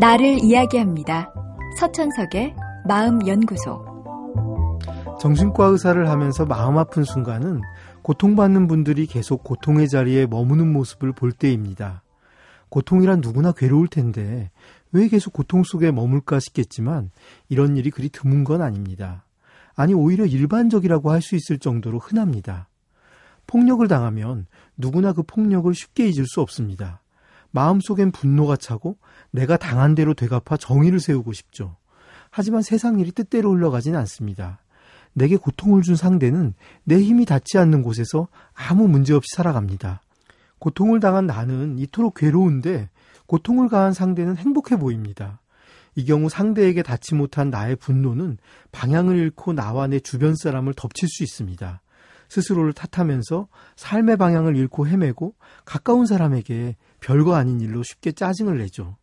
나를 이야기합니다. 서천석의 마음연구소. 정신과 의사를 하면서 마음 아픈 순간은 고통받는 분들이 계속 고통의 자리에 머무는 모습을 볼 때입니다. 고통이란 누구나 괴로울 텐데 왜 계속 고통 속에 머물까 싶겠지만 이런 일이 그리 드문 건 아닙니다. 아니 오히려 일반적이라고 할 수 있을 정도로 흔합니다. 폭력을 당하면 누구나 그 폭력을 쉽게 잊을 수 없습니다. 마음속엔 분노가 차고 내가 당한 대로 되갚아 정의를 세우고 싶죠. 하지만 세상 일이 뜻대로 흘러가진 않습니다. 내게 고통을 준 상대는 내 힘이 닿지 않는 곳에서 아무 문제 없이 살아갑니다. 고통을 당한 나는 이토록 괴로운데 고통을 가한 상대는 행복해 보입니다. 이 경우 상대에게 닿지 못한 나의 분노는 방향을 잃고 나와 내 주변 사람을 덮칠 수 있습니다. 스스로를 탓하면서 삶의 방향을 잃고 헤매고 가까운 사람에게 별거 아닌 일로 쉽게 짜증을 내죠.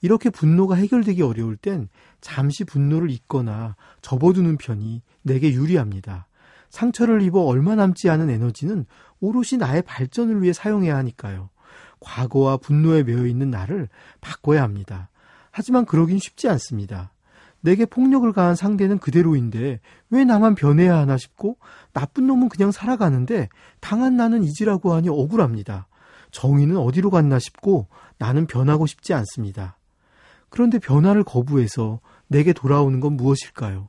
이렇게 분노가 해결되기 어려울 땐 잠시 분노를 잊거나 접어두는 편이 내게 유리합니다. 상처를 입어 얼마 남지 않은 에너지는 오롯이 나의 발전을 위해 사용해야 하니까요. 과거와 분노에 매여 있는 나를 바꿔야 합니다. 하지만 그러긴 쉽지 않습니다. 내게 폭력을 가한 상대는 그대로인데 왜 나만 변해야 하나 싶고 나쁜 놈은 그냥 살아가는데 당한 나는 잊으라고 하니 억울합니다. 정의는 어디로 갔나 싶고 나는 변하고 싶지 않습니다. 그런데 변화를 거부해서 내게 돌아오는 건 무엇일까요?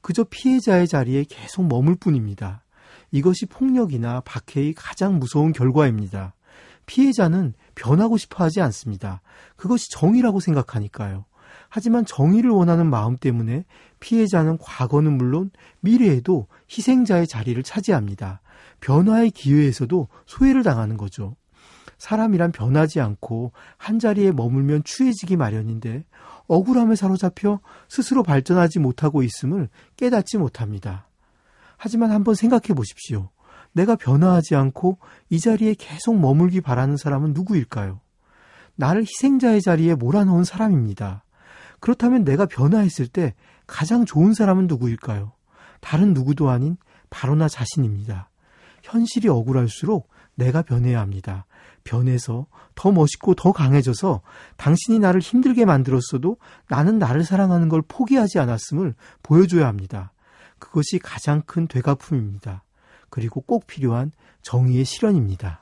그저 피해자의 자리에 계속 머물 뿐입니다. 이것이 폭력이나 박해의 가장 무서운 결과입니다. 피해자는 변하고 싶어 하지 않습니다. 그것이 정의라고 생각하니까요. 하지만 정의를 원하는 마음 때문에 피해자는 과거는 물론 미래에도 희생자의 자리를 차지합니다. 변화의 기회에서도 소외를 당하는 거죠. 사람이란 변하지 않고 한 자리에 머물면 추해지기 마련인데 억울함에 사로잡혀 스스로 발전하지 못하고 있음을 깨닫지 못합니다. 하지만 한번 생각해 보십시오. 내가 변화하지 않고 이 자리에 계속 머물기 바라는 사람은 누구일까요? 나를 희생자의 자리에 몰아넣은 사람입니다. 그렇다면 내가 변화했을 때 가장 좋은 사람은 누구일까요? 다른 누구도 아닌 바로 나 자신입니다. 현실이 억울할수록 내가 변해야 합니다. 변해서 더 멋있고 더 강해져서 당신이 나를 힘들게 만들었어도 나는 나를 사랑하는 걸 포기하지 않았음을 보여줘야 합니다. 그것이 가장 큰 되갚음입니다. 그리고 꼭 필요한 정의의 실현입니다.